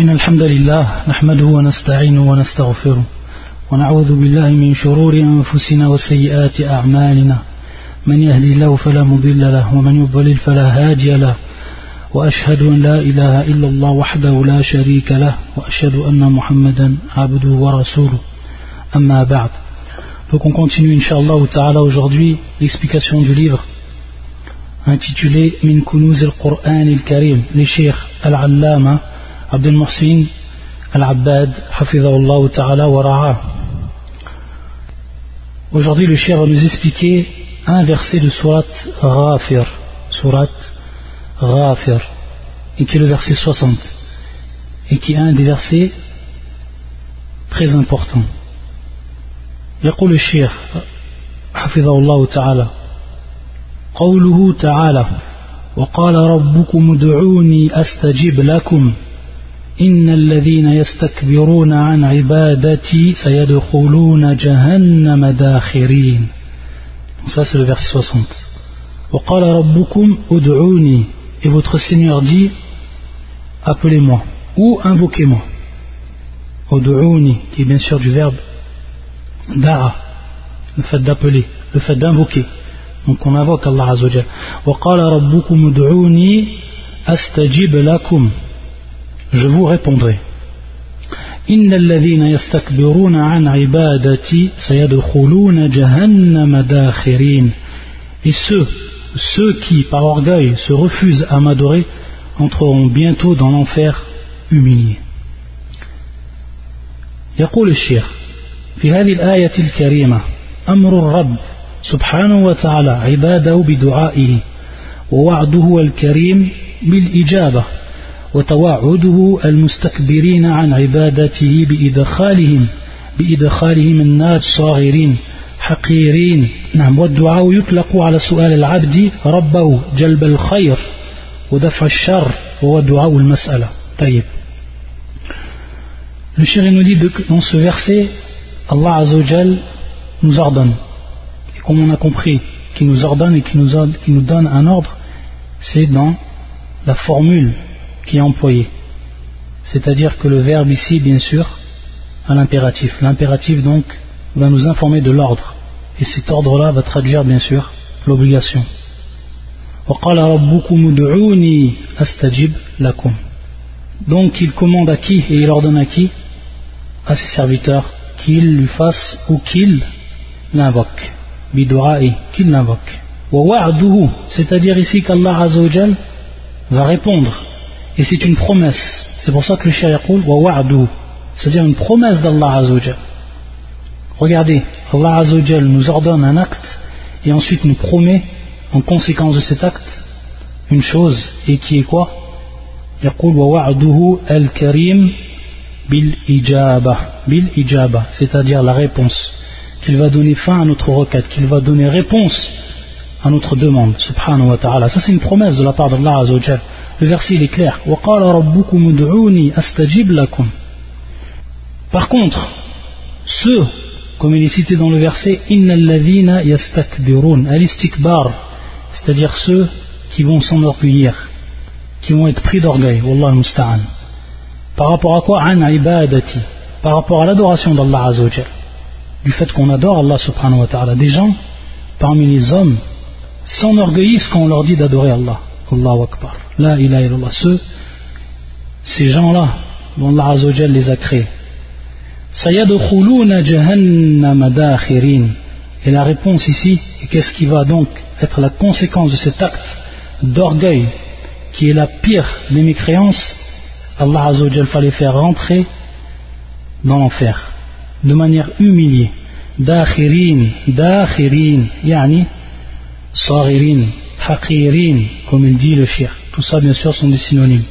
إن الحمد لله نحمده ونستعينه ونستغفره ونعوذ بالله من شرور أنفسنا وسيئات أعمالنا. من يهدي الله فلا مضل له ومن يضلل فلا هادي له. وأشهد أن لا إله إلا الله وحده لا شريك له وأشهد أن محمدا عبده ورسوله. أما بعد Donc on continue Inch'Allah Ta'ala aujourd'hui l'explication du livre intitulé Min Kunuz al-Qur'an al-Karim les Cheikh Al-Allama Abdel Muhsin Al-Abbad Hafizahullah Ta'ala wa Ra'a Aujourd'hui le Cheikh va nous expliquer un verset de Surat Ghafir Surat Ghafir et qui est le verset 60 et qui est un des versets très importants يقول الشيخ حفظه الله تعالى قوله تعالى وقال ربكم ادعوني استجب لكم ان الذين يستكبرون عن عبادتي سيدخلون جهنم داخرين ça c'est le verset 60 وقال ربكم ادعوني et votre Seigneur dit appelez-moi ou invoquez-moi ادعوني qui est bien sûr du verbe da'a, le fait d'appeler, le fait d'invoquer. Donc on invoque Allah Azzawajal. وَقَالَ رَبُّكُمُ ادْعُونِي أَسْتَجِبْ لَكُمْ Je vous répondrai. إِنَّ الَّذِينَ يَسْتَكْبِرُونَ عَنْ عِبَادَتِي سَيَدْخُلُونَ جَهَنَّمَ دَاخِرِينَ Et ceux, ceux qui par orgueil se refusent à m'adorer entreront bientôt dans l'enfer humiliés. يقول الشيخ في هذه الآية الكريمة أمر الرب سبحانه وتعالى عباده بدعائه ووعده الكريم بالإجابة وتوعده المستكبرين عن عبادته بإدخالهم بإدخالهم النار صاغرين حقيرين نعم والدعاء يطلق على سؤال العبد ربه جلب الخير ودفع الشر وهو دعاء المسألة طيب Le chéri nous dit dans ce verset Allah Azzawajal nous ordonne. Et comme on a compris, qui nous ordonne et qui nous, qui nous donne un ordre, c'est dans la formule qui est employée. C'est-à-dire que le verbe ici, bien sûr, a l'impératif. L'impératif, donc, va nous informer de l'ordre. Et cet ordre-là va traduire, bien sûr, l'obligation. Donc il commande à qui et il ordonne à qui? À ses serviteurs qu'il lui fasse ou qu'il l'invoque. Bidu'a'i, qu'il l'invoque. c'est-à-dire ici qu'Allah va répondre. Et c'est une promesse. C'est pour ça que le shir yaqul wa c'est-à-dire une promesse d'Allah Azzawajal. Regardez, Allah Azzawajal nous ordonne un acte et ensuite nous promet en conséquence de cet acte une chose et qui est quoi يقول ووعده الكريم bil ijaba, bil ijaba, c'est-à-dire la réponse, qu'il va donner fin à notre requête, qu'il va donner réponse à notre demande, subhanahu wa ta'ala. Ça c'est une promesse de la part d'Allah azawajal. Le verset est clair. Par contre, ceux, comme il est cité dans le verset, c'est-à-dire ceux qui vont s'enorgueillir, qui vont être pris d'orgueil. Par rapport à quoi? An. Par rapport à l'adoration d'Allah Azzawajal. Du fait qu'on adore Allah subhanahu wa ta'ala. Des gens, parmi les hommes, s'enorgueillissent quand on leur dit d'adorer Allah. Akbar. La ilaha illallah. Ceux, ces gens-là, dont Allah Azzawajal les a créés. Sayadkhuluna jahannama dakhirin. Et la réponse ici, qu'est-ce qui va donc être la conséquence de cet acte d'orgueil qui est la pire des mécréances? Allah Azzawajal fallait faire rentrer dans l'enfer de manière humiliée. Dakhirin, dakhirin, yani saririn, haqirin, comme il dit le shir. Tout ça, bien sûr, sont des synonymes.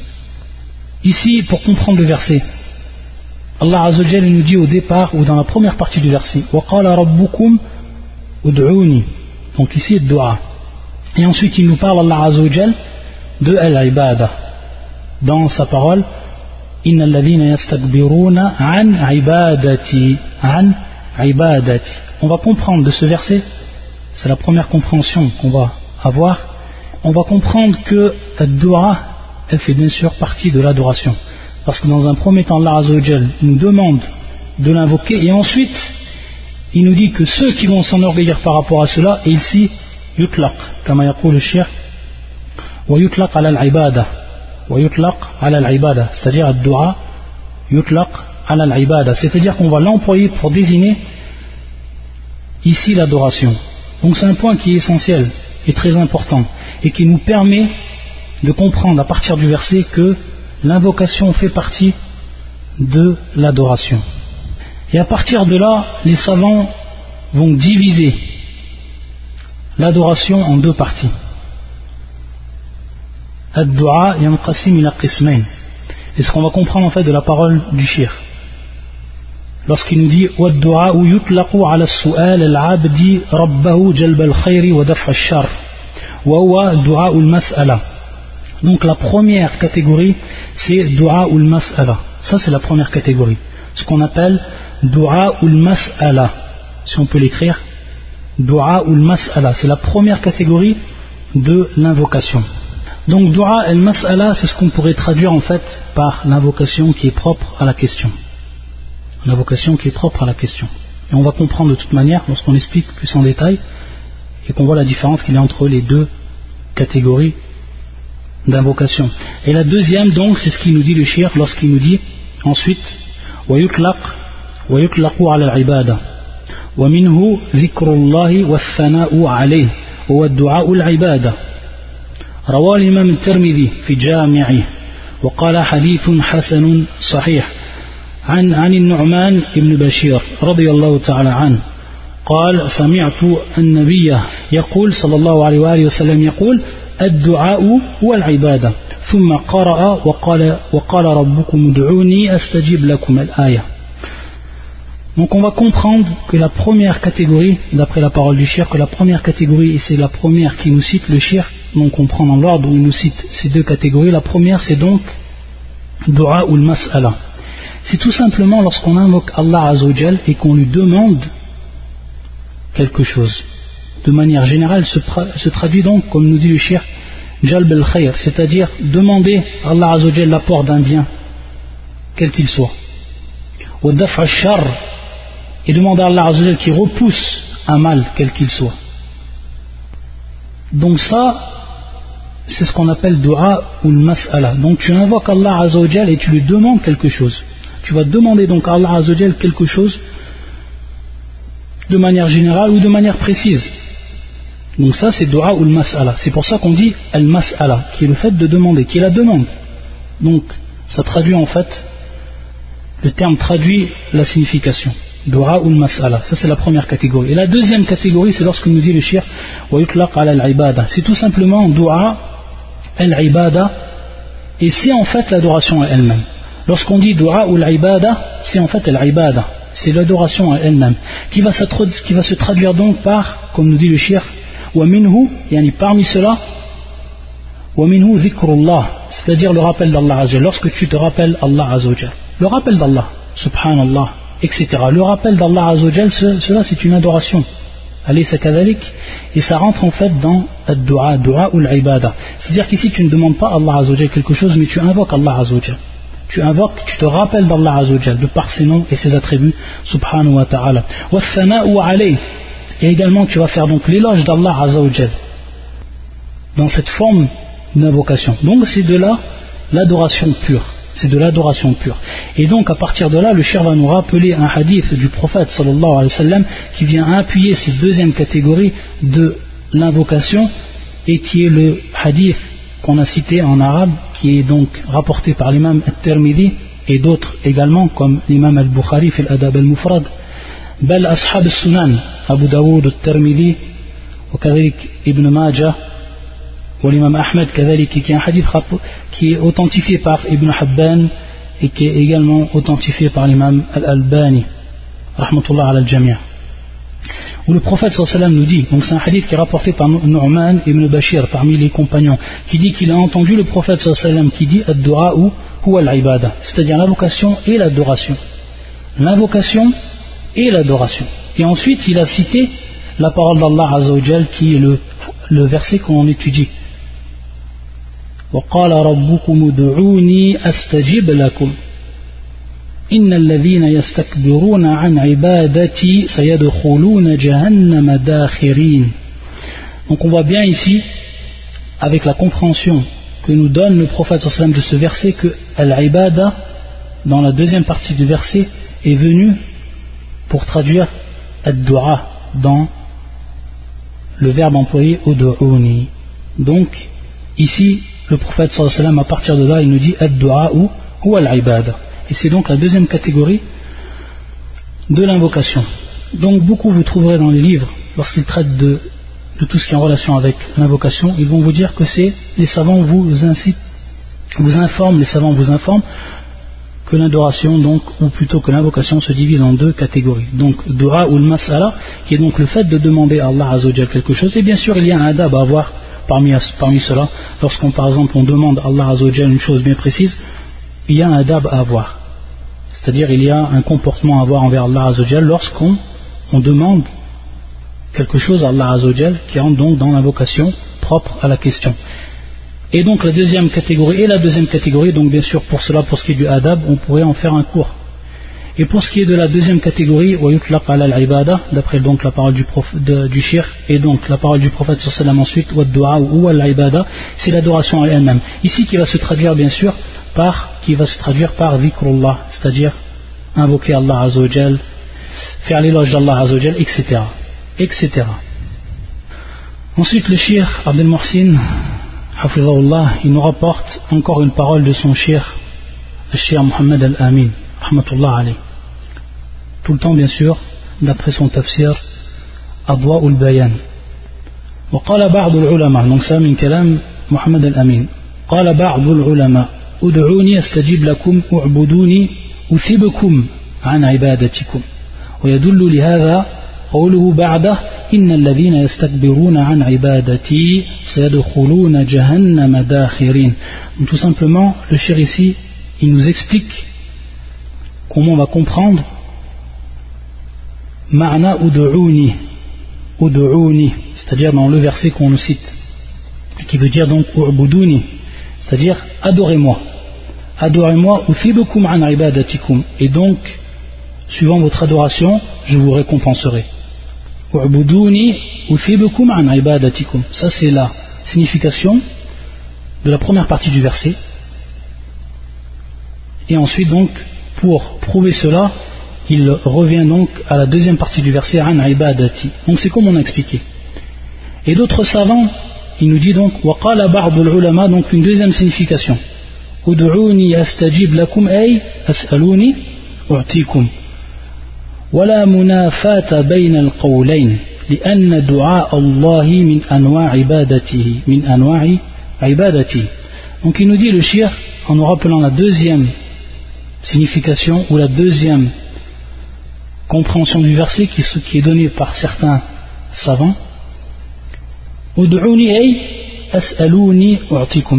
Ici, pour comprendre le verset, Allah Azzawajal nous dit au départ ou dans la première partie du verset وَقَالَ رَبُّكُمْ ud'uni donc ici dua et ensuite il nous parle Allah Azzawajal de al-ibada dans sa parole إن الذين يستكبرون عن عبادتي عن عبادتي on va comprendre de ce verset c'est la première compréhension qu'on va avoir on va comprendre que la dua elle fait bien sûr partie de l'adoration. Parce que dans un premier temps, Allah Azzawajal nous demande de l'invoquer et ensuite il nous dit que ceux qui vont s'enorgueillir par rapport à cela, et ici, yutlaq, comme yaqul le wa yutlaq ala al-ibada, wa yutlaq ala al-ibada, c'est-à-dire ad-dua, yutlaq ala al-ibada, c'est-à-dire qu'on va l'employer pour désigner ici l'adoration. Donc c'est un point qui est essentiel et très important et qui nous permet de comprendre à partir du verset que l'invocation fait partie de l'adoration. Et à partir de là, les savants vont diviser l'adoration en deux parties. Et ce qu'on va comprendre en fait de la parole du shir. Lorsqu'il nous dit ala Donc la première catégorie c'est du'a al-mas'ala. Ça c'est la première catégorie. Ce qu'on appelle Dua ul mas'ala, si on peut l'écrire. Dua ul mas'ala, c'est la première catégorie de l'invocation. Donc Dua el mas'ala, c'est ce qu'on pourrait traduire en fait par l'invocation qui est propre à la question. L'invocation qui est propre à la question. Et on va comprendre de toute manière lorsqu'on explique plus en détail et qu'on voit la différence qu'il y a entre les deux catégories d'invocation. Et la deuxième donc, c'est ce qu'il nous dit le shir lorsqu'il nous dit ensuite رواه الإمام الترمذي في جامعه وقال حديث حسن صحيح عن عن النعمان بن بشير رضي الله تعالى عنه قال سمعت النبي يقول صلى الله عليه وآله وسلم يقول الدعاء هو العبادة ثم قرأ وقال, وقال ربكم ادعوني أستجيب لكم الآية Donc on va comprendre que la première catégorie, d'après la parole du shir, que la première catégorie, et c'est la première qui nous cite le shir, donc on prend dans l'ordre où il nous cite ces deux catégories, la première c'est donc dua ou mas'ala. C'est tout simplement lorsqu'on invoque Allah Azzawajal et qu'on lui demande quelque chose. De manière générale, se, se traduit donc, comme nous dit le shir, jalb al khayr, c'est-à-dire demander à Allah Azzawajal l'apport d'un bien, quel qu'il soit. Ou daf shar et demander à Allah Azzawajal qui repousse un mal quel qu'il soit. Donc ça, c'est ce qu'on appelle dua ou mas'ala. Donc tu invoques Allah Azzawajal et tu lui demandes quelque chose. Tu vas demander donc à Allah Azzawajal quelque chose de manière générale ou de manière précise. Donc ça c'est dua ou mas'ala. C'est pour ça qu'on dit al mas'ala, qui est le fait de demander, qui est la demande. Donc ça traduit en fait, le terme traduit la signification. Dua ou mas'ala. Ça, c'est la première catégorie. Et la deuxième catégorie, c'est lorsque nous dit le shir, al C'est tout simplement dua al-ibada, et c'est en fait l'adoration elle-même. Lorsqu'on dit dua ou l'ibada, c'est en fait l'ibada. C'est l'adoration à elle-même. Qui, va se traduire donc par, comme nous dit le shir, minhu, yani parmi cela, dhikrullah, c'est-à-dire le rappel d'Allah Lorsque tu te rappelles Allah Le rappel d'Allah, subhanallah etc. Le rappel d'Allah Azzawajal, cela c'est une adoration. Allez, et ça rentre en fait dans le dua, dua ou l'ibada. C'est-à-dire qu'ici tu ne demandes pas à Allah Azzawajal quelque chose, mais tu invoques Allah Azzawajal. Tu invoques, tu te rappelles d'Allah Azzawajal, de par ses noms et ses attributs, subhanahu wa ta'ala. Et également tu vas faire donc l'éloge d'Allah Azzawajal dans cette forme d'invocation. Donc c'est de là l'adoration pure c'est de l'adoration pure. Et donc à partir de là, le cher va nous rappeler un hadith du prophète sallallahu alayhi wa sallam qui vient appuyer cette deuxième catégorie de l'invocation et qui est le hadith qu'on a cité en arabe, qui est donc rapporté par l'imam al-Tirmidhi et d'autres également comme l'imam al-Bukhari fil adab al-Mufrad بل أصحاب السنن أبو داود الترمذي وكذلك ابن ماجه l'imam Ahmed qui est un hadith qui est authentifié par Ibn Habban et qui est également authentifié par l'imam Al-Albani rahmatullah al jamia où le prophète sallam nous dit, donc c'est un hadith qui est rapporté par Nu'man ibn Bashir parmi les compagnons, qui dit qu'il a entendu le prophète sallam qui dit ad-dua ou al-ibada, c'est-à-dire l'invocation et l'adoration. L'invocation et l'adoration. Et ensuite il a cité la parole d'Allah Azzawajal qui est le, le verset qu'on étudie وقال ربكم ادعوني أستجب لكم إن الذين يستكبرون عن عبادتي سيدخلون جهنم داخرين Donc on voit bien ici, avec la compréhension que nous donne le prophète sallam de ce verset, que Al-Ibada, dans la deuxième partie du verset, est venu pour traduire Ad-Dua dans le verbe employé Udu'uni. Donc, ici, le prophète sallam, à partir de là, il nous dit Ad-Dua ou, ou Al-Ibada. Et c'est donc la deuxième catégorie de l'invocation. Donc, beaucoup vous trouverez dans les livres, lorsqu'ils traitent de tout ce qui est en relation avec l'invocation, ils vont vous dire que c'est les savants vous incitent, vous informent, les savants vous informent que l'adoration, donc, ou plutôt que l'invocation se divise en deux catégories. Donc, dua ou masala, qui est donc le fait de demander à Allah Azzawajal quelque chose. Et bien sûr, il y a un adab à avoir parmi, parmi cela. Lorsqu'on, par exemple, on demande à Allah Azzawajal une chose bien précise, il y a un adab à avoir. C'est-à-dire, il y a un comportement à avoir envers Allah Azzawajal lorsqu'on on demande quelque chose à Allah Azzawajal qui entre donc dans l'invocation propre à la question. Et donc la deuxième catégorie, et la deuxième catégorie, donc bien sûr pour cela, pour ce qui est du adab, on pourrait en faire un cours. Et pour ce qui est de la deuxième catégorie, d'après donc la parole du, prof, du shir, et donc la parole du prophète sallam ensuite, ou al-ibada, c'est l'adoration à elle-même. Ici qui va se traduire bien sûr par, qui va se traduire par vikrullah, c'est-à-dire invoquer Allah Azzawajal, faire l'éloge d'Allah Azzawajal, etc etc. Ensuite, le shir Abdel Morsin, il nous rapporte encore une parole de son shir, le shir Muhammad al-Amin, Tout le temps, bien sûr, d'après son tafsir, Adwa ul-Bayan. وقال بعض العلماء donc ça من كلام محمد الأمين قال بعض العلماء ادعوني استجيب لكم اعبدوني أثبكم عن عبادتكم ويدل لهذا قوله بعده إن الذين يستكبرون عن عبادتي سيدخلون جهنم داخرين Donc, tout simplement le cher ici il nous explique comment on va comprendre ma'na ud'uni ud'uni c'est-à-dire dans le verset qu'on nous cite qui veut dire donc u'buduni c'est-à-dire adorez-moi. Adorez-moi uthibukum an ibadatikum. Et donc suivant votre adoration je vous récompenserai. Ça c'est la signification de la première partie du verset. Et ensuite donc, pour prouver cela, il revient donc à la deuxième partie du verset, Donc c'est comme on a expliqué. Et d'autres savants, il nous dit donc, donc une deuxième signification. astajib lakum ay as'aluni ولا منافاة بين القولين لأن دعاء الله من أنواع عبادته من أنواع عبادته donc il nous dit le shir en nous rappelant la deuxième signification ou la deuxième compréhension du verset qui, qui est donnée par certains savants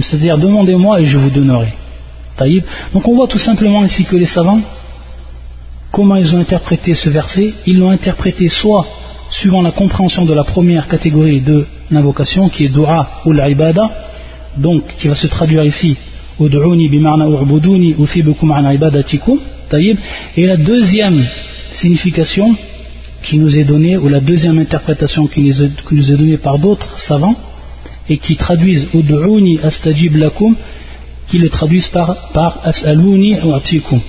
c'est-à-dire demandez-moi et je vous donnerai. Donc on voit tout simplement ici que les savants comment ils ont interprété ce verset. Ils l'ont interprété soit suivant la compréhension de la première catégorie de l'invocation qui est dua ou l'ibada, donc qui va se traduire ici et la deuxième signification qui nous est donnée, ou la deuxième interprétation qui nous est, donnée par d'autres savants, et qui traduisent Ud'uni astajib lakum, qui le traduisent par, par As'aluni atikum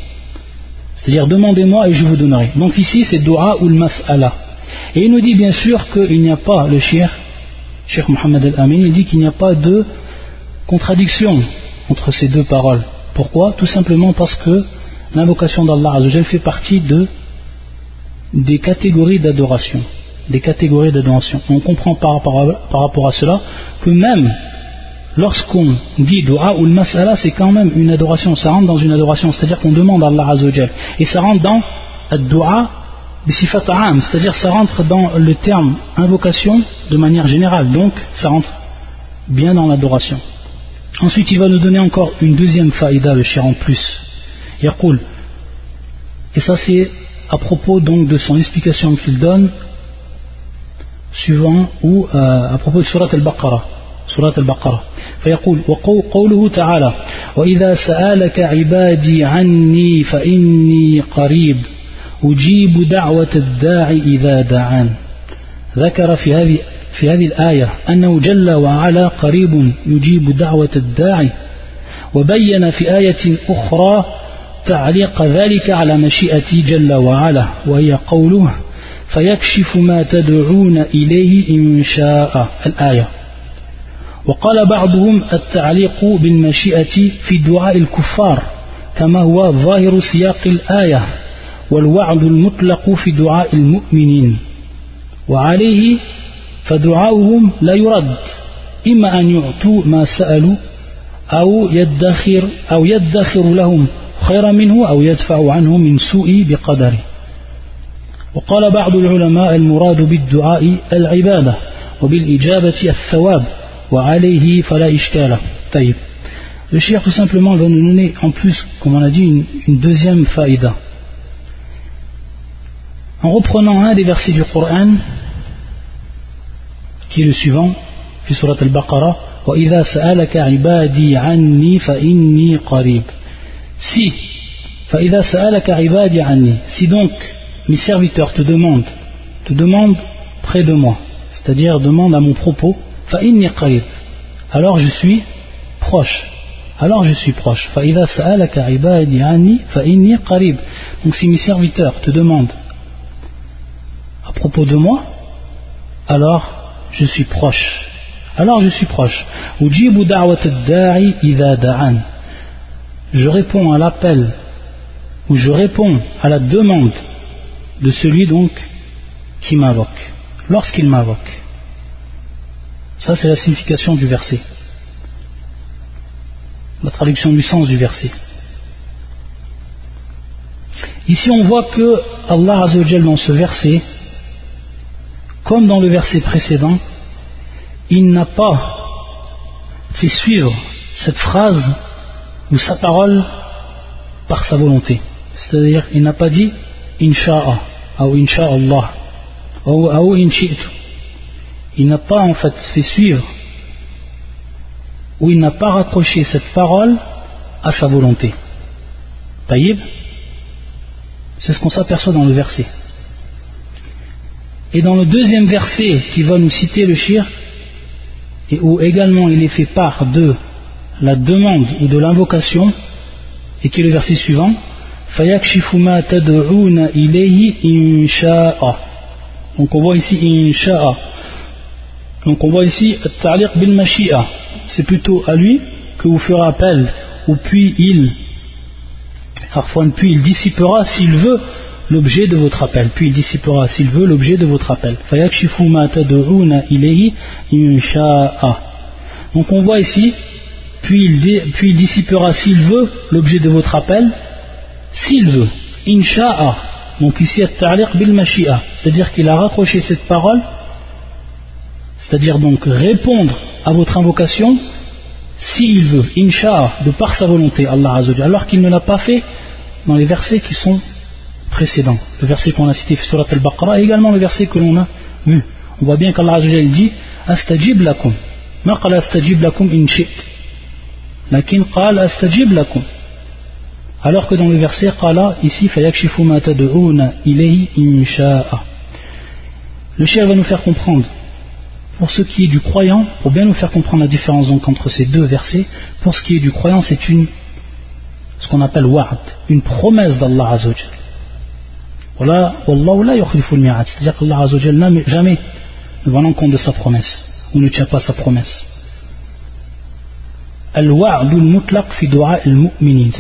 c'est-à-dire demandez-moi et je vous donnerai. Donc ici c'est dua ou le mas'ala. Et il nous dit bien sûr qu'il n'y a pas, le shir, Cheikh Mohammed al-Amin, il dit qu'il n'y a pas de contradiction entre ces deux paroles. Pourquoi? Tout simplement parce que l'invocation d'Allah fait partie de, des catégories d'adoration. On comprend par rapport à cela que même lorsqu'on dit dua ou le mas'ala, c'est quand même une adoration, ça rentre dans une adoration, c'est-à-dire qu'on demande à Allah Azzawajal. Et ça rentre dans le dua c'est-à-dire ça rentre dans le terme invocation de manière générale, donc ça rentre bien dans l'adoration. Ensuite, il va nous donner encore une deuxième faïda, le cher en plus. Yaqul. Et ça, c'est à propos donc de son explication qu'il donne, suivant, ou euh, à propos de Surat al-Baqarah. Surat al-Baqarah. فيقول وقوله تعالى وإذا سألك عبادي عني فإني قريب أجيب دعوة الداعي إذا دعان ذكر في هذه في هذه الآية أنه جل وعلا قريب يجيب دعوة الداعي وبين في آية أخرى تعليق ذلك على مشيئة جل وعلا وهي قوله فيكشف ما تدعون إليه إن شاء الآية. وقال بعضهم التعليق بالمشيئة في دعاء الكفار كما هو ظاهر سياق الآية والوعد المطلق في دعاء المؤمنين. وعليه فدعاؤهم لا يرد إما أن يعطوا ما سألوا أو يدخر, أو يدخر لهم خيرا منه أو يدفع عنه من سوء بقدره وقال بعض العلماء المراد بالدعاء العبادة وبالإجابة الثواب وعليه فلا إشكال طيب Le cheikh tout simplement va nous donner en plus, comme on a dit, une, une deuxième faïda. En reprenant un des versets du Coran, qui est le suivant, في سورة البقرة, وإذا سألك عبادي عني فإني قريب. Si, si donc mes serviteurs te demandent, te demandent près de moi, c'est-à-dire demandent à mon propos, alors je suis proche. Alors je suis proche. Donc si mes serviteurs te demandent à propos de moi, alors je suis proche. Alors je suis proche. Je réponds à l'appel ou je réponds à la demande de celui donc qui m'invoque, lorsqu'il m'invoque. Ça, c'est la signification du verset. La traduction du sens du verset. Ici, on voit que Allah Azzawajal, dans ce verset, comme dans le verset précédent, il n'a pas fait suivre cette phrase ou sa parole par sa volonté. C'est-à-dire, il n'a pas dit Insha'Allah ou Insha'Allah ou Inshi'tu il n'a pas en fait fait suivre ou il n'a pas raccroché cette parole à sa volonté. Taïb, c'est ce qu'on s'aperçoit dans le verset. Et dans le deuxième verset qui va nous citer le shirk, et où également il est fait part de la demande ou de l'invocation, et qui est le verset suivant, Donc on voit ici insha'a. Donc on voit ici Taliq bil Mashi'a. C'est plutôt à lui que vous ferez appel, ou puis il, puis il dissipera s'il veut l'objet de votre appel. Puis il dissipera s'il veut l'objet de votre appel. Donc on voit ici, puis il, dissipera s'il veut l'objet de votre appel, s'il veut. Insha'a. Donc ici, bil Mashi'a. C'est-à-dire qu'il a raccroché cette parole c'est-à-dire donc répondre à votre invocation s'il veut, insha, de par sa volonté, Allah Azzawajal, alors qu'il ne l'a pas fait dans les versets qui sont précédents. Le verset qu'on a cité sur al-Baqarah et également le verset que l'on a vu. On voit bien qu'Allah Azzawajal dit Astajib lakum. Ma qala astajib lakum in Alors que dans le verset qala, ici. Le chien va nous faire comprendre pour ce qui est du croyant, pour bien nous faire comprendre la différence donc entre ces deux versets, pour ce qui est du croyant, c'est une ce qu'on appelle wa'd, une promesse d'Allah Azzawajal. C'est-à-dire qu'Allah Azzawajal jamais ne va en compte de sa promesse, ou ne tient pas sa promesse. C'est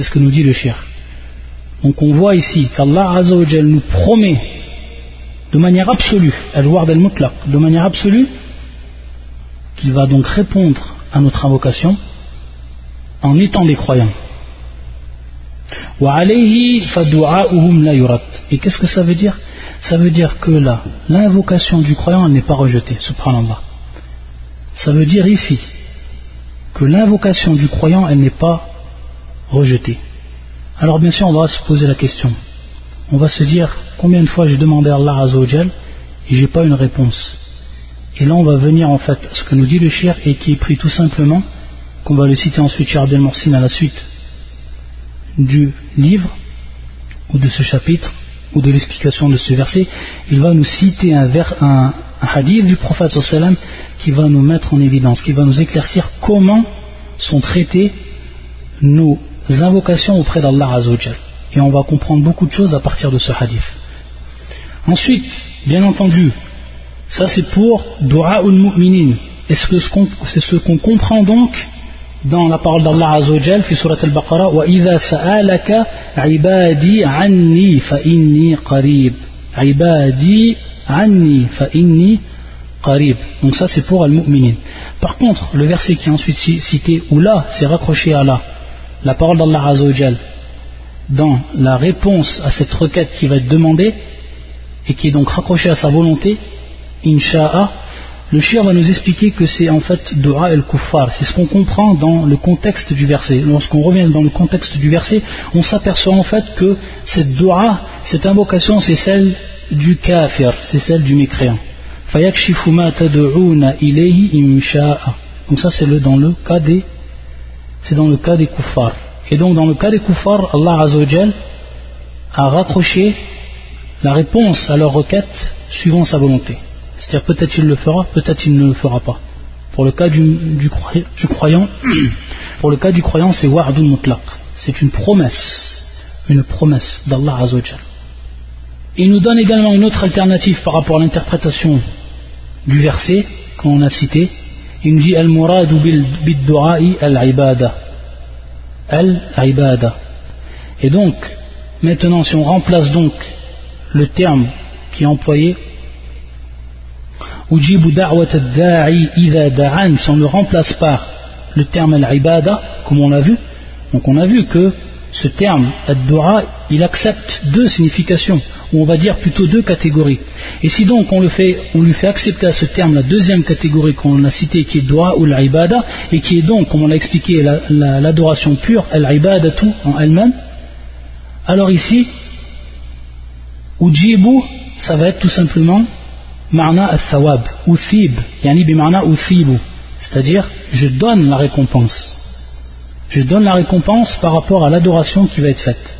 ce que nous dit le shir. Donc on voit ici qu'Allah Azzawajal nous promet de manière absolue, al-mutlaq, de manière absolue, qu'il va donc répondre à notre invocation en étant des croyants. Et qu'est-ce que ça veut dire? Ça veut dire que là, l'invocation du croyant n'est pas rejetée, subhanallah. Ça veut dire ici que l'invocation du croyant, elle n'est pas rejetée. Alors bien sûr, on va se poser la question. On va se dire, combien de fois j'ai demandé à Allah Azzawajal et j'ai pas une réponse et là, on va venir en fait à ce que nous dit le shir et qui est pris tout simplement qu'on va le citer ensuite chez Abdel Morsin à la suite du livre, ou de ce chapitre, ou de l'explication de ce verset, il va nous citer un, un, hadith du prophète sallam qui va nous mettre en évidence, qui va nous éclaircir comment sont traitées nos invocations auprès d'Allah Azzawajal. Et on va comprendre beaucoup de choses à partir de ce hadith. Ensuite, bien entendu, ça c'est pour Dua ul Mu'minin. C'est ce qu'on comprend donc dans la parole d'Allah Azzawajal, fi surat al-Baqarah, wa idha sa'alaka ibadi anni fa inni qarib. Ibadi anni fa inni. Donc ça c'est pour al-mu'minin. Par contre, le verset qui est ensuite cité, où là c'est raccroché à là, la parole d'Allah Azzawajal, dans la réponse à cette requête qui va être demandée, et qui est donc raccrochée à sa volonté, insha'a, le shir va nous expliquer que c'est en fait dua el-kuffar. C'est ce qu'on comprend dans le contexte du verset. Lorsqu'on revient dans le contexte du verset, on s'aperçoit en fait que cette dua, cette invocation, c'est celle du kafir, c'est celle du mécréant. Donc ça c'est dans le cas des c'est dans le cas des kuffars. Et donc dans le cas des kuffars, Allah Azzawajal a raccroché la réponse à leur requête suivant sa volonté. C'est-à-dire peut-être il le fera, peut-être il ne le fera pas. Pour le cas du, croyant, pour le cas du croyant, c'est wa'dun mutlaq. C'est une promesse, une promesse d'Allah Azzawajal. Il nous donne également une autre alternative par rapport à l'interprétation du verset qu'on a cité. Il nous dit al-muradu bid-du'a'i al-ibada. Al-ibada. Et donc, maintenant, si on remplace donc le terme qui est employé si on le remplace par le terme al-ibada, comme on l'a vu, donc on a vu que ce terme ad-dua, il accepte deux significations, ou on va dire plutôt deux catégories. Et si donc on, lui fait accepter à ce terme la deuxième catégorie qu'on a citée, qui est dua ou l'ibada, et qui est donc, comme on l'a expliqué, l'adoration pure, al-ibadatu en elle-même, alors ici, ujibu, ça va être tout simplement ma'na al-thawab, ou yani bima'na ou c'est-à-dire je donne la récompense. Je donne la récompense par rapport à l'adoration qui va être faite.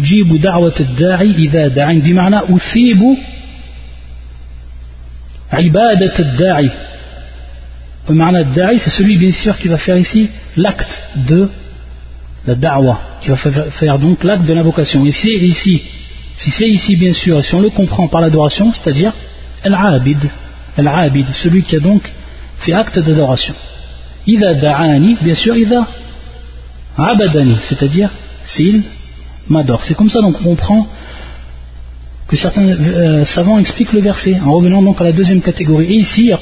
Al-da'i idha da'in bima'na ou thibu ibadat al-da'i. Le ma'na al-da'i, c'est celui bien sûr qui va faire ici l'acte de la da'wa, qui va faire donc l'acte de l'invocation. Et c'est ici, si c'est ici bien sûr, si on le comprend par l'adoration, c'est-à-dire Al-Abid, Al-Abid, celui qui a donc fait acte d'adoration. Ida da'ani, bien sûr, Ida abadani, c'est-à-dire s'il C'est comme ça donc on comprend que certains euh, savants expliquent le verset, en revenant donc à la deuxième catégorie. Et ici,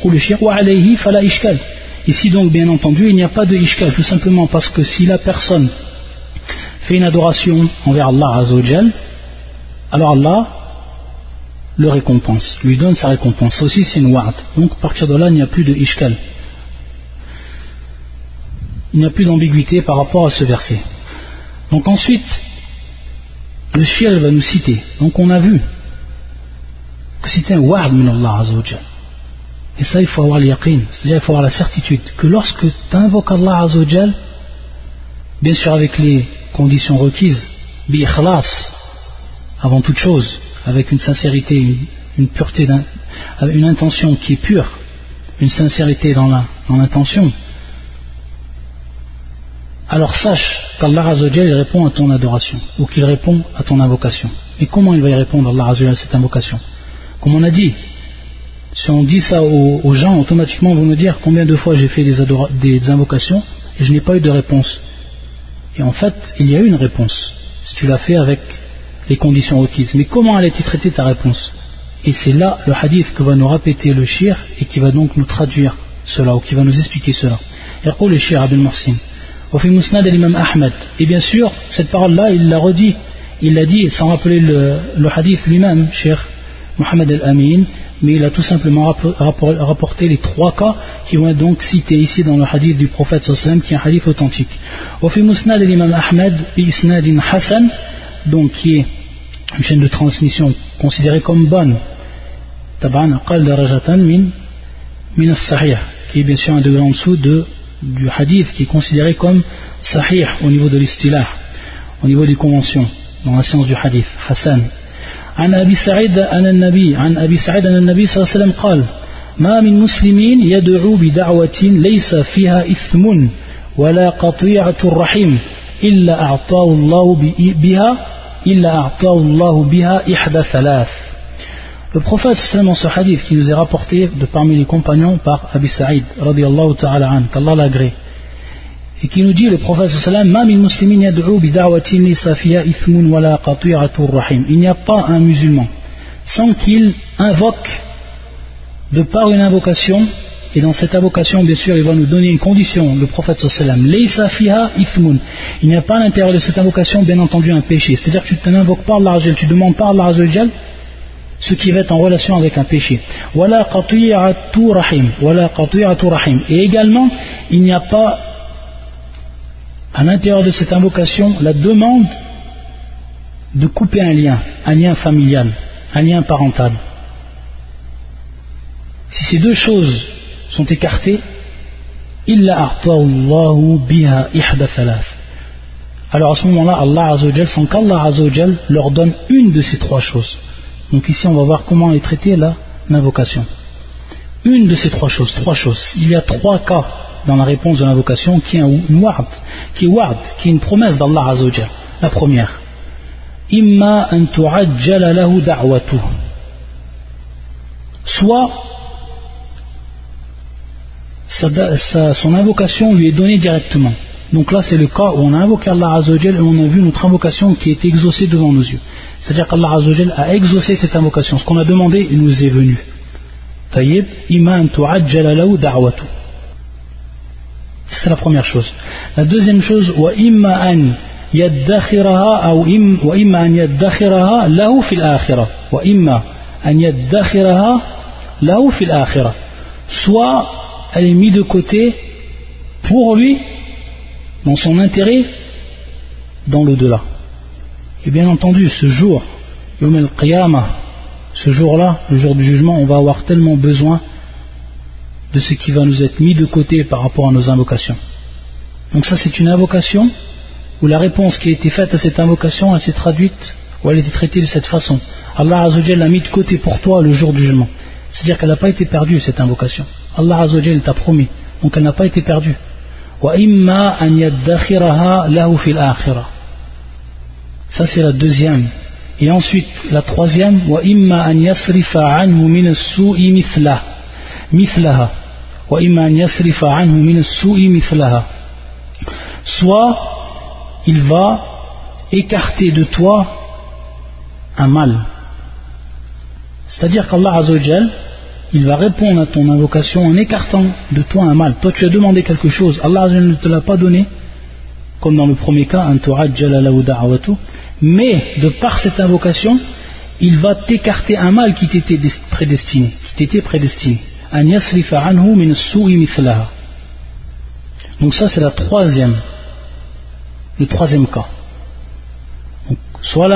fala ishkal. Ici donc, bien entendu, il n'y a pas de ishkal, tout simplement parce que si la personne fait une adoration envers Allah Azzawajal, alors Allah le récompense, lui donne sa récompense. Aussi, c'est une. Donc, à partir de là, il n'y a plus de ishkal. Il n'y a plus d'ambiguïté par rapport à ce verset. Donc, ensuite, le shiel va nous citer. Donc, on a vu que c'était un wa'd min Allah. Et ça, il faut avoir l'yaqin, c'est-à-dire il faut avoir la certitude que lorsque tu invoques Allah azawajal, bien sûr avec les conditions requises, bi avant toute chose, avec une sincérité, une, pureté, une intention qui est pure, une sincérité dans l'intention, alors sache qu'Allah Azzawajal répond à ton adoration, ou qu'il répond à ton invocation. Et comment il va y répondre Allah à cette invocation? Comme on a dit, si on dit ça aux, gens, automatiquement vont nous dire combien de fois j'ai fait des, invocations et je n'ai pas eu de réponse. Et en fait, il y a eu une réponse. Si tu l'as fait avec les conditions requises. Mais comment a été traitée ta réponse? Et c'est là le hadith que va nous répéter le shir et qui va donc nous traduire cela ou qui va nous expliquer cela. le shir Abdel Ahmed. Et bien sûr, cette parole-là, il l'a redit, il l'a dit sans rappeler le, hadith lui-même, cher Mohamed Al-Amin, mais il a tout simplement rapporté les trois cas qui vont être donc cités ici dans le hadith du prophète sallam qui est un hadith authentique. Musnad al-Imam Ahmed Isnadin Hassan, donc qui est une chaîne de transmission considérée comme bonne, taban aqal darajatan min min Sahih, qui est bien sûr un degré en dessous de du hadith qui est considéré comme sahih au niveau de l'istilah, au niveau des conventions dans la science du hadith, Hassan. عن أبي سعيد أن النبي عن أبي سعيد أن النبي صلى الله عليه وسلم قال ما من مسلمين يدعو بدعوة ليس فيها إثم ولا قطيعة الرحيم إلا أعطاه الله بها إلا أعطاه الله بها إحدى ثلاث le prophète, dans ce hadith qui nous est rapporté de parmi les compagnons par Abi Sa'id, radiallahu ta'ala an, qu'Allah l'agrée, et qui nous dit, le prophète il n'y a pas un musulman sans qu'il invoque de par une invocation et dans cette invocation bien sûr il va nous donner une condition le prophète sallam il n'y a pas à l'intérieur de cette invocation bien entendu un péché. C'est à dire que tu n'invoques pas Allah tu ne demandes pas Allah ce qui va être en relation avec un péché et également il n'y a pas à l'intérieur de cette invocation la demande de couper un lien, un lien familial, un lien parental. Si ces deux choses sont écartées, biha alors à ce moment-là, Allah sans qu'Allah Azzawajal leur donne une de ces trois choses. Donc ici, on va voir comment est traitée l'invocation. Une de ces trois choses, trois choses. Il y a trois cas dans la réponse de l'invocation qui est une ward, qui est qui une promesse d'Allah. La première. Imma an lahu da'watu. Soit son invocation lui est donnée directement. Donc là, c'est le cas où on a invoqué Allah Azzawajal et on a vu notre invocation qui est exaucée devant nos yeux. C'est-à-dire qu'Allah Azzawajal a exaucé cette invocation. Ce qu'on a demandé, il nous est venu. Tayyib, iman tu'ajjalalahu da'watu. C'est la première chose. La deuxième chose, wa imma an yaddakhiraha ou wa imma an yaddakhiraha lahu fil akhirah. Wa imma an yaddakhiraha lahu fil akhirah. Soit elle est mise de côté pour lui, dans son intérêt, dans l'au-delà et bien entendu ce jour Yom al-Qiyamah ce jour-là, le jour du jugement, on va avoir tellement besoin de ce qui va nous être mis de côté par rapport à nos invocations. Donc ça c'est une invocation où la réponse qui a été faite à cette invocation, elle s'est traduite ou elle a été traitée de cette façon. Allah Azzawajal l'a mis de côté pour toi le jour du jugement. C'est-à-dire qu'elle n'a pas été perdue cette invocation. Allah Azzawajal t'a promis, donc elle n'a pas été perdue. Ça c'est la deuxième. Et ensuite, la troisième, soit il va écarter de toi un mal. C'est-à-dire qu'Allah Azzawajal il va répondre à ton invocation en écartant de toi un mal. Toi tu as demandé quelque chose. Allah ne te l'a pas donné comme dans le premier cas mais de par cette invocation il va t'écarter un mal qui t'était prédestiné qui t'était prédestiné. Donc ça c'est la troisième, le troisième cas. soit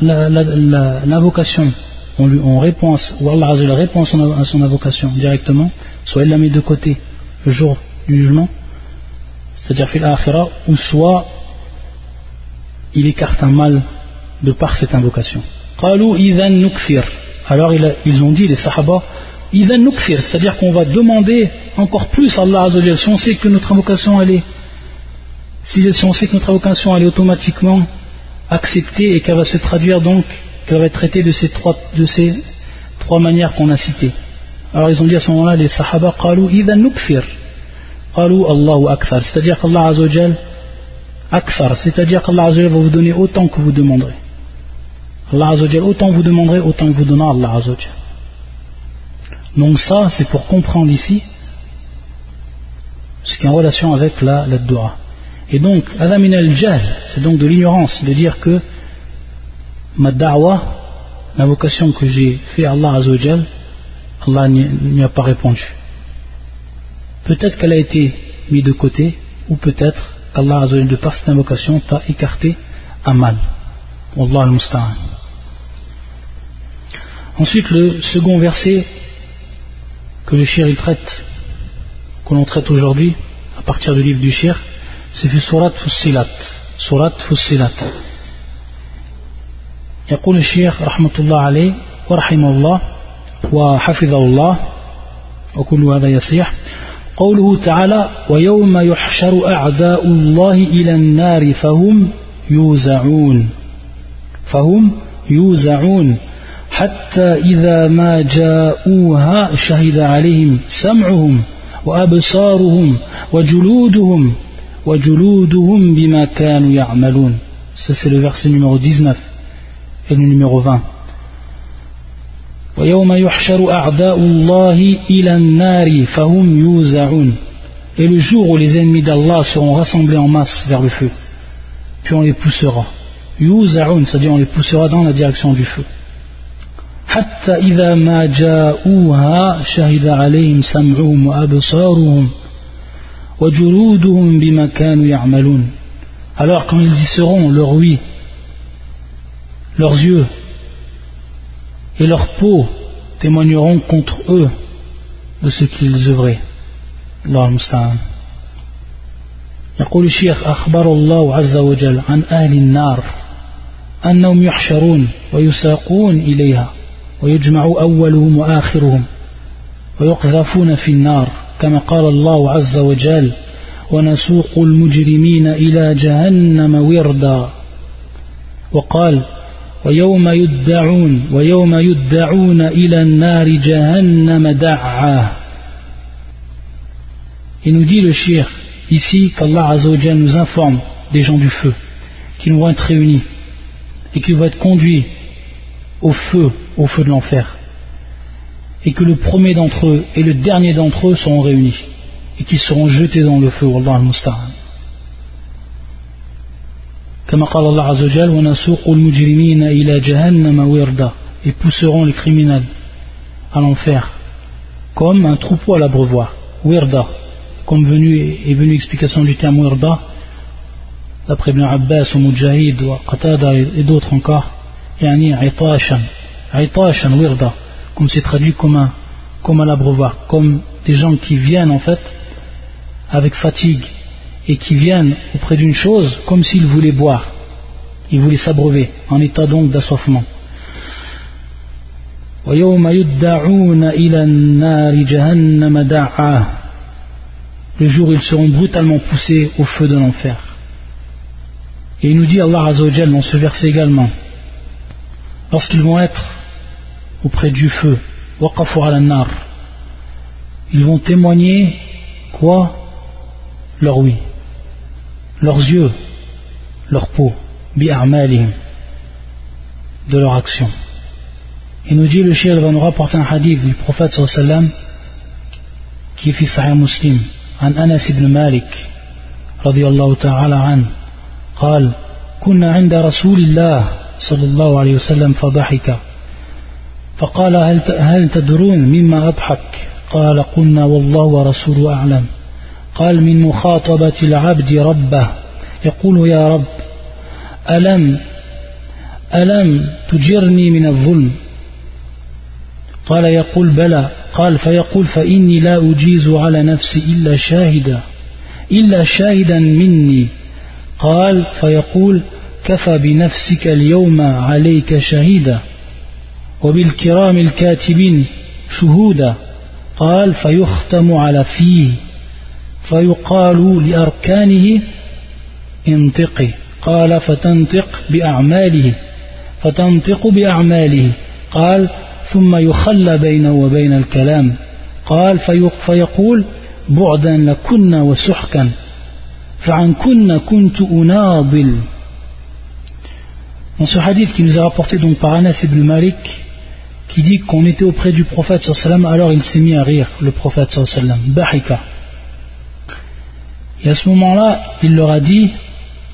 l'invocation, on, on, répond, ou répond à son, invocation directement, soit il la met de côté le jour du jugement, c'est-à-dire fil akhira, ou soit il écarte un mal de par cette invocation. Alors ils ont dit, les sahaba, c'est-à-dire qu'on va demander encore plus à Allah. Si on sait que notre invocation elle est, si on sait que notre invocation est automatiquement acceptée et qu'elle va se traduire donc, qu'elle va être traitée de ces trois, de ces trois manières qu'on a citées. Alors ils ont dit à ce moment-là, les sahaba, C'est-à-dire qu'Allah Azzawajal, akfar, c'est-à-dire qu'Allah Azzawajal va vous donner autant que vous demanderez. Allah Azzawajal, autant vous demanderez, autant il vous donnera Allah Azzawajal. Donc ça, c'est pour comprendre ici ce qui est en relation avec la, la dua. Et donc, Adamin al-Jahl, c'est donc de l'ignorance de dire que ma da'wa, l'invocation que j'ai fait à Allah Azzawajal, Allah n'y a pas répondu Peut-être qu'elle a été mise de côté, ou peut-être qu'Allah Azzawajal, de par cette invocation, t'a écarté à mal. Wallah al-Musta'an. Ensuite, le second verset que le shir traite, que l'on traite aujourd'hui, à partir du livre du Shir, c'est fait Surat Fussilat. Surat Fussilat. يقول الشيخ رحمة الله عليه ورحمه الله وحفظه الله وكل هذا يصيح قوله تعالى ويوم يحشر أعداء الله إلى النار فهم يوزعون. فهم يوزعون. حتى إذا ما جاءوها شهد عليهم سمعهم وأبصارهم وجلودهم وجلودهم بما كانوا يعملون. Ça c'est le verset numéro 19 et le numéro 20 ويوم يحشر أعداء الله إلى النار فهم يوزعون Et le jour où les ennemis d'Allah seront rassemblés en masse vers le feu, puis on les poussera. Yuza'un, c'est-à-dire on les poussera dans la direction du feu. حتى إذا ما جاءوها شهد عليهم سمعهم وأبصارهم وجلودهم بما كانوا يعملون alors quand ils y seront leur oui leurs yeux et leur peau témoigneront contre eux de ce qu'ils œuvraient. الله المستعان يقول الشيخ أخبر الله عز وجل عن أهل النار أنهم يحشرون ويساقون إليها ويجمع أولهم وآخرهم ويقذفون في النار كما قال الله عز وجل ونسوق المجرمين إلى جهنم وردا. وقال ويوم يدعون ويوم يدعون إلى النار جهنم دعا Il nous dit le shir ici qu'Allah Azzawajal nous informe des gens du feu qui vont être réunis et qui vont être conduits au feu, au feu de l'enfer. Et que le premier d'entre eux et le dernier d'entre eux seront réunis et qui seront jetés dans le feu, Allah al-Musta'an. comme Allah Azza et pousseront les criminels à l'enfer comme un troupeau à l'abreuvoir. Wirda comme venu, est venue explication du terme wirda d'après Ibn Abbas ou Mujahid ou Qatada et d'autres encore. Yani aitashan aitashan wirda comme c'est traduit comme un comme à l'abreuvoir comme des gens qui viennent en fait avec fatigue et qui viennent auprès d'une chose comme s'ils voulaient boire. Ils voulaient s'abreuver en état donc d'assoiffement. le jour où ils seront brutalement poussés au feu de l'enfer. Et il nous dit Allah Azzawajal dans ce verset également. Lorsqu'ils vont être auprès du feu, ils vont témoigner quoi? Leur oui, leurs yeux, leur peau, de leur action. Il nous dit, le shir va nous rapporter un hadith du prophète sallam qui est fils Sahih Muslim, أنس بن مالك رضي الله تعالى عنه قال كنا عند رسول الله صلى الله عليه وسلم فضحك فقال هل تدرون مما أضحك قال قلنا والله ورسوله أعلم قال من مخاطبة العبد ربه يقول يا رب ألم ألم تجرني من الظلم؟ قال يقول بلى قال فيقول فإني لا أجيز على نفسي إلا شاهدا إلا شاهدا مني. قال فيقول كفى بنفسك اليوم عليك شهيدا وبالكرام الكاتبين شهودا. قال فيختم على فيه. فيقال لأركانه انطقي قال فتنطق بأعماله فتنطق بأعماله قال ثم يخلى بينه وبين الكلام قال فيقول بعدا لكنا وسحكا فعن كنا كنت أناضل Dans ce hadith qui nous a rapporté donc par Anas ibn Malik, qui dit qu'on était auprès du prophète alors il s'est mis à rire, le prophète bahika. Et à ce moment-là, il leur a dit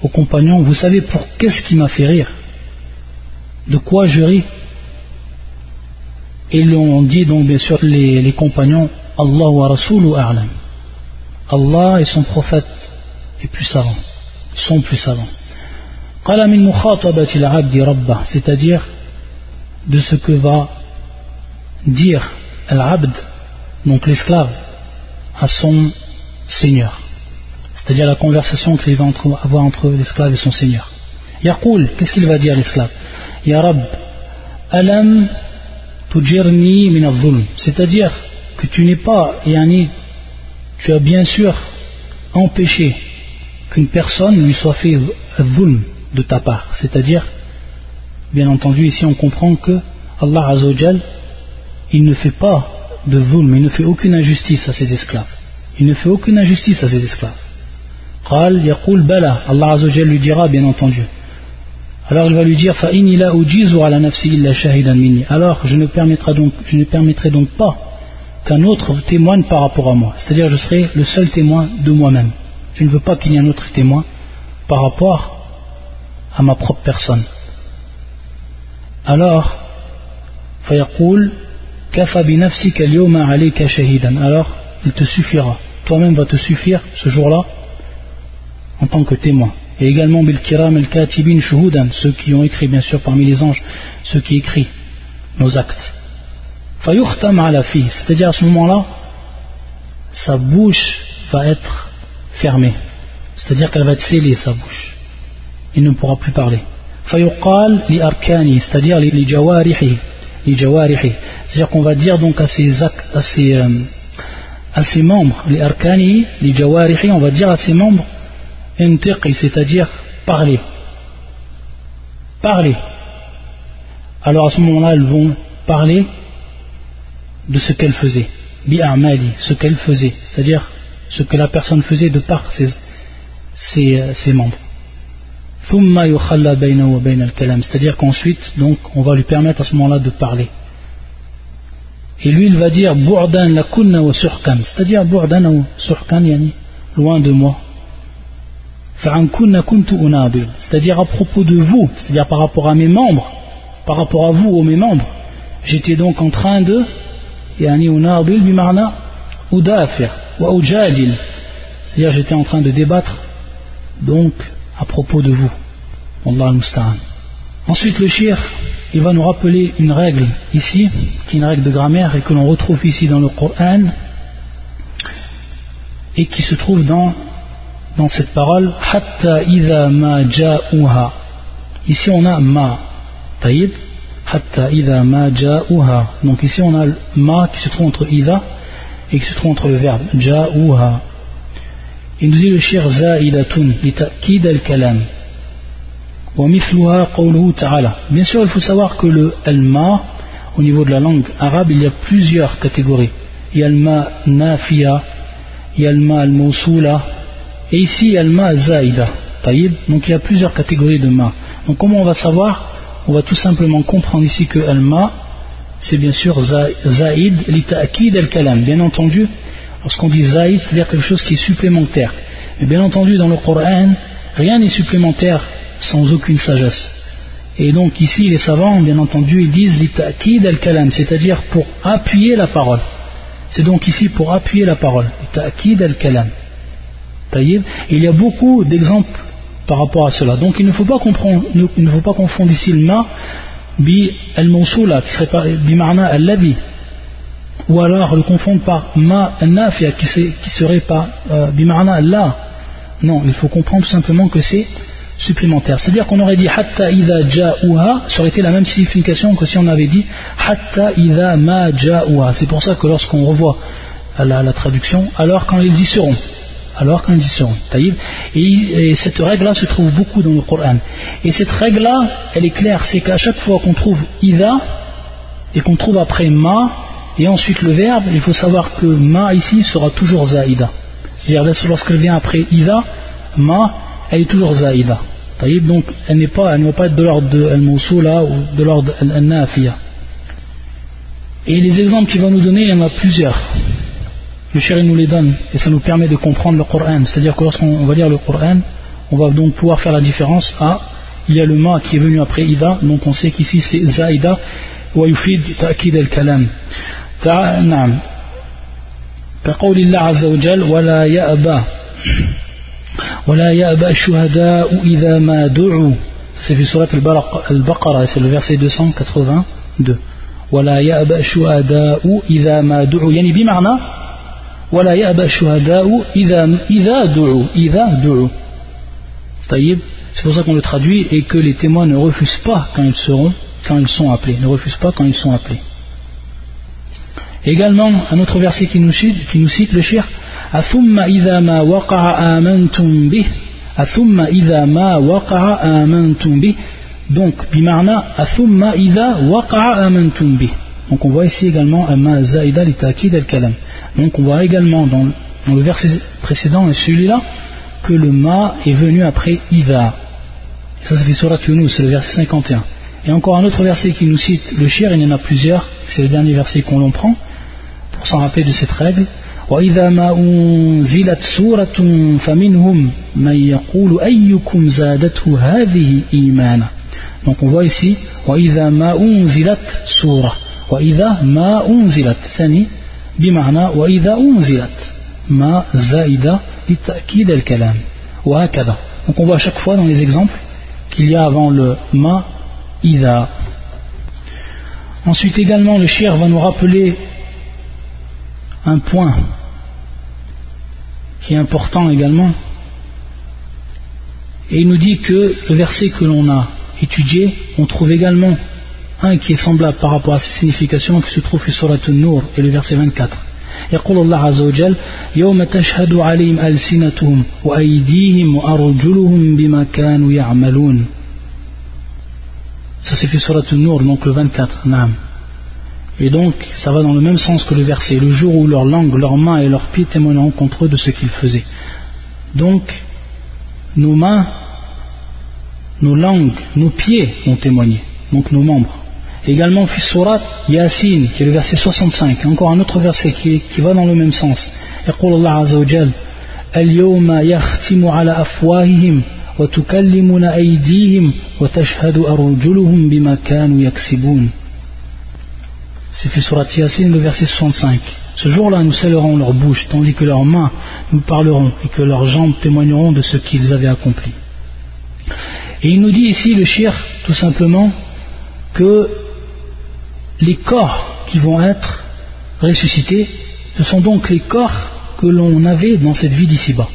aux compagnons, vous savez pour qu'est-ce qui m'a fait rire? De quoi je ris? Et ils ont dit donc bien sûr les, compagnons, Allah wa Rasulu a'lam. Allah et son prophète est plus savants, sont plus savants. C'est-à-dire de ce que va dire l'abd donc l'esclave à son seigneur c'est-à-dire la conversation qu'il va avoir entre l'esclave et son seigneur. Yaqul, qu'est-ce qu'il va dire l'esclave? Ya Rab, alam tujirni min c'est-à-dire que tu n'es pas, yani, tu as bien sûr empêché qu'une personne lui soit fait dhulm de ta part, c'est-à-dire, bien entendu, ici on comprend que Allah Azzawajal, il ne fait pas de dhulm, il ne fait aucune injustice à ses esclaves. Il ne fait aucune injustice à ses esclaves. قال يقول bala Allah Azzawajal lui dira bien entendu alors il va lui dire alors je ne permettrai donc, je ne permettrai donc pas qu'un autre témoigne par rapport à moi c'est-à-dire je serai le seul témoin de moi-même je ne veux pas qu'il y ait un autre témoin par rapport à ma propre personne alors alors il te suffira toi-même va te suffire ce jour-là en tant que témoin. Et également Bilkiram el Katibin Shuhudan, ceux qui ont écrit bien sûr parmi les anges, ceux qui écrivent nos actes. Fayukhtam ala fi, c'est-à-dire à ce moment-là, sa bouche va être fermée. C'est-à-dire qu'elle va être scellée, sa bouche. Il ne pourra plus parler. Fayuqal li arkani, c'est-à-dire li jawarihi. C'est-à-dire qu'on va dire donc à ses, euh, membres, les arkani, les jawarihi, on va dire à ses membres, c'est-à-dire parler. Parler. Alors à ce moment-là, elles vont parler de ce qu'elle faisait. Bi'amali, ce qu'elle faisait. C'est-à-dire ce que la personne faisait de par ses, ses, euh, ses membres. C'est-à-dire qu'ensuite, donc, on va lui permettre à ce moment-là de parler. Et lui, il va dire C'est-à-dire loin de moi c'est-à-dire à propos de vous, c'est-à-dire par rapport à mes membres, par rapport à vous, aux mes membres, j'étais donc en train de, c'est-à-dire j'étais en train de débattre donc à propos de vous. Ensuite le shir, il va nous rappeler une règle ici, qui est une règle de grammaire et que l'on retrouve ici dans le Coran et qui se trouve dans dans cette parole hatta idha ma ja'uha. Ici on a ma. Taïd hatta idha ma ja'uha. Donc ici on a ma qui se trouve entre idha et qui se trouve entre le verbe ja'uha. Il nous dit le shir za'idatun li al-kalam. Wa mithluha qawluhu ta'ala. Bien sûr il faut savoir que le al-ma au niveau de la langue arabe il y a plusieurs catégories. Il y a le ma nafiya il y a le ma al-mawsula et ici, il y a le ma zaïda. Donc il y a plusieurs catégories de ma. Donc comment on va savoir On va tout simplement comprendre ici que al-ma, c'est bien sûr zaïd li al-kalam. Bien entendu, lorsqu'on dit zaïd, c'est-à-dire quelque chose qui est supplémentaire. Mais bien entendu, dans le Coran, rien n'est supplémentaire sans aucune sagesse. Et donc ici, les savants, bien entendu, ils disent li al-kalam, c'est-à-dire pour appuyer la parole. C'est donc ici pour appuyer la parole. Li al-kalam il y a beaucoup d'exemples par rapport à cela. Donc il ne faut pas, comprendre, il ne faut pas confondre ici le ma bi al-mawsoula qui serait bi marna al-ladhi ou alors le confondre par ma al-nafia qui, serait pas euh, bi marna al-la. Non, il faut comprendre tout simplement que c'est supplémentaire. C'est-à-dire qu'on aurait dit hatta idha ja'uha, ça aurait été la même signification que si on avait dit hatta idha ma ja'uha. C'est pour ça que lorsqu'on revoit la, la traduction, alors quand ils y seront alors qu'un y Et, et cette règle-là se trouve beaucoup dans le Coran. Et cette règle-là, elle est claire, c'est qu'à chaque fois qu'on trouve ida et qu'on trouve après ma et ensuite le verbe, il faut savoir que ma ici sera toujours zaïda. C'est-à-dire lorsqu'elle vient après ida, ma, elle est toujours zaïda. Donc elle, n'est pas, elle ne va pas être de l'ordre de al-mawsoula ou de l'ordre al-nafiya. Et les exemples qu'il va nous donner, il y en a plusieurs le chéri nous les donne et ça nous permet de comprendre le Coran. C'est-à-dire que lorsqu'on va lire le Coran, on va donc pouvoir faire la différence à il y a le ma qui est venu après ida, donc on sait qu'ici c'est zaida wa yufid ta'kid al-kalam. نعم كقول الله عز وجل ولا يأبى ولا يأبى الشهداء إذا ما دعوا c'est في سورة البقرة c'est le verset 282 ولا يأبى الشهداء إذا ما دعوا يعني بمعنى ولا يأبى الشهداء إذا إذا دعوا إذا دعوا طيب c'est pour ça qu'on le traduit et que les témoins ne refusent pas quand ils seront quand ils sont appelés ne refusent pas quand ils sont appelés également un autre verset qui nous cite, qui nous cite le shir أثم إذا ما وقع آمنتم به أثم إذا ما وقع آمنتم به donc bimarna أثم إذا وقع آمنتم به donc on voit ici également ma zaïda li al kalam donc on voit également dans, le verset précédent et celui-là que le ma est venu après Iva. Ça, ça fait Surat Yunus, c'est le verset 51. Et encore un autre verset qui nous cite le shir, il y en a plusieurs, c'est le dernier verset qu'on l'on prend, pour s'en rappeler de cette règle. وإذا ما أنزلت سورة فمنهم من يقول أيكم زادته هذه إيمانا donc on voit ici وإذا ما أنزلت سورة وإذا ما أنزلت ثاني بمعنى وإذا أنزلت ما زائدة للتأكيد الكلام وهكذا donc on voit à chaque fois dans les exemples qu'il y a avant le ma ida ensuite également le shir va nous rappeler un point qui est important également et il nous dit que le verset que l'on a étudié on trouve également un qui est semblable par rapport à ses significations qui se trouve sur Surat An-Nur et le verset 24 يقول الله عز وجل يوم تشهد عليهم ألسنتهم وأيديهم وأرجلهم بما كانوا يعملون Ça c'est fait Surat An-Nur, donc le 24, Naam. Et donc, ça va dans le même sens que le verset. Le jour où leur langue, leurs mains et leurs pieds témoigneront contre eux de ce qu'ils faisaient. Donc, nos mains, nos langues, nos pieds vont témoigner. Donc nos membres. Également, surat Yasin, qui est le verset 65. Encore un autre verset qui, qui va dans le même sens. يقول الله عز وجل اليوم يختم على أفواههم وتكلمنا أيديهم وتشهد أرجلهم بما كانوا يكسبون C'est fait surat Yasin, le verset 65. Ce jour-là, nous scellerons leur bouche, tandis que leurs mains nous parleront et que leurs jambes témoigneront de ce qu'ils avaient accompli. Et il nous dit ici, le shir, tout simplement, que les corps qui vont être ressuscités, ce sont donc les corps que l'on avait dans cette vie d'ici-bas.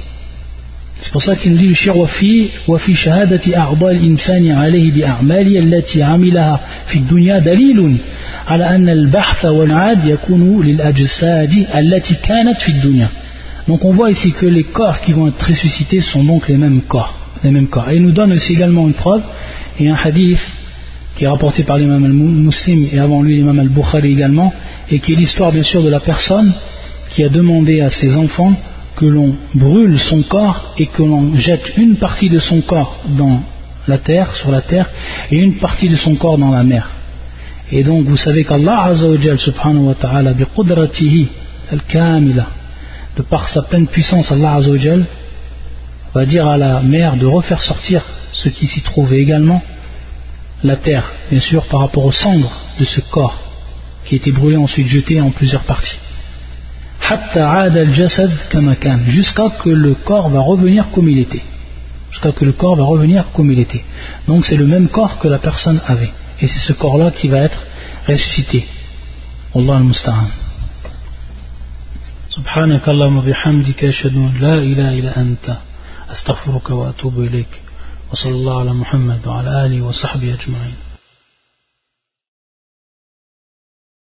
C'est pour ça qu'il dit le shir wafi wafi shahadati a'dal insani alayhi bi a'mali allati amilaha fi dunya dalilun ala anna al-bahtha wal 'ad yakunu lil ajsadi allati kanat fi dunya. Donc on voit ici que les corps qui vont être ressuscités sont donc les mêmes corps, les mêmes corps. Et il nous donne aussi également une preuve et un hadith qui est rapporté par l'imam al-Muslim et avant lui l'imam al-Bukhari également, et qui est l'histoire bien sûr de la personne qui a demandé à ses enfants que l'on brûle son corps et que l'on jette une partie de son corps dans la terre, sur la terre, et une partie de son corps dans la mer. Et donc vous savez qu'Allah Azzawajal subhanahu wa ta'ala bi qudratihi al-kamila, de par sa pleine puissance, Allah Azzawajal va dire à la mer de refaire sortir ce qui s'y trouve également la terre, bien sûr, par rapport aux cendres de ce corps qui a été brûlé ensuite jeté en plusieurs parties. Jusqu'à que le corps va revenir comme il était. Jusqu'à que le corps va revenir comme il était. Donc c'est le même corps que la personne avait. Et c'est ce corps-là qui va être ressuscité. Allah al-Musta'an. سبحانك اللهم وبحمدك أشهد أن لا إله إلا أنت أستغفرك وأتوب إليك وصلى الله على محمد وعلى آله وصحبه أجمعين.